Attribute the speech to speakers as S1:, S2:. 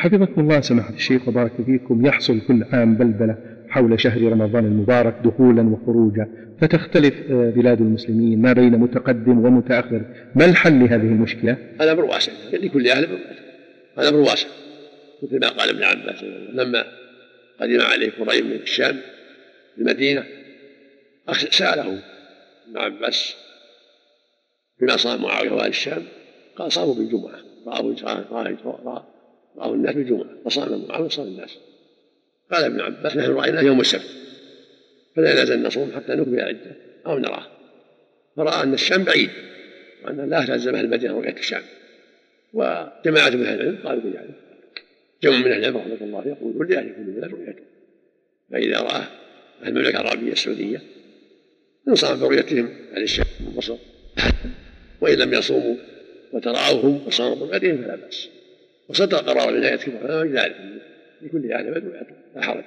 S1: حفظكم الله سماحة الشيخ وبارك فيكم. يحصل كل عام بلبلة حول شهر رمضان المبارك دخولا وخروجا. فتختلف آه، بلاد المسلمين ما بين متقدم ومتأخر. ما الحل لهذه المشكلة؟
S2: الأمر واسع لكل أهل الأمر واسع مثل ما قال ابن عباس. لما قدم عليه قريب من الشام المدينة سأله ابن عباس بما صام معاوية وأهل الشام قال صاموا بالجمعة رأوا رأوا الناس بالجمعة فصام معاوية وصام الناس. قال ابن عباس نحن رأيناه يوم السبت فلا نزل نصوم حتى نكمل عدة أو نراه. فرأى أن الشام بعيد وأن لا تلزم أهل المدينة رؤية الشام. وجماعة من أهل العلم قالوا بذلك. جمع من أهل العلم رحمة الله يقول لأهل كل بلد رؤيته. فإذا رأى أهل المملكة العربية السعودية انصام برؤيتهم أهل الشام والبصر وإن لم يصوموا وتراوهم وصاموا برؤيتهم فلا بأس. وصدق قرار العناية كما ذلك لكل رؤيته لا حرج.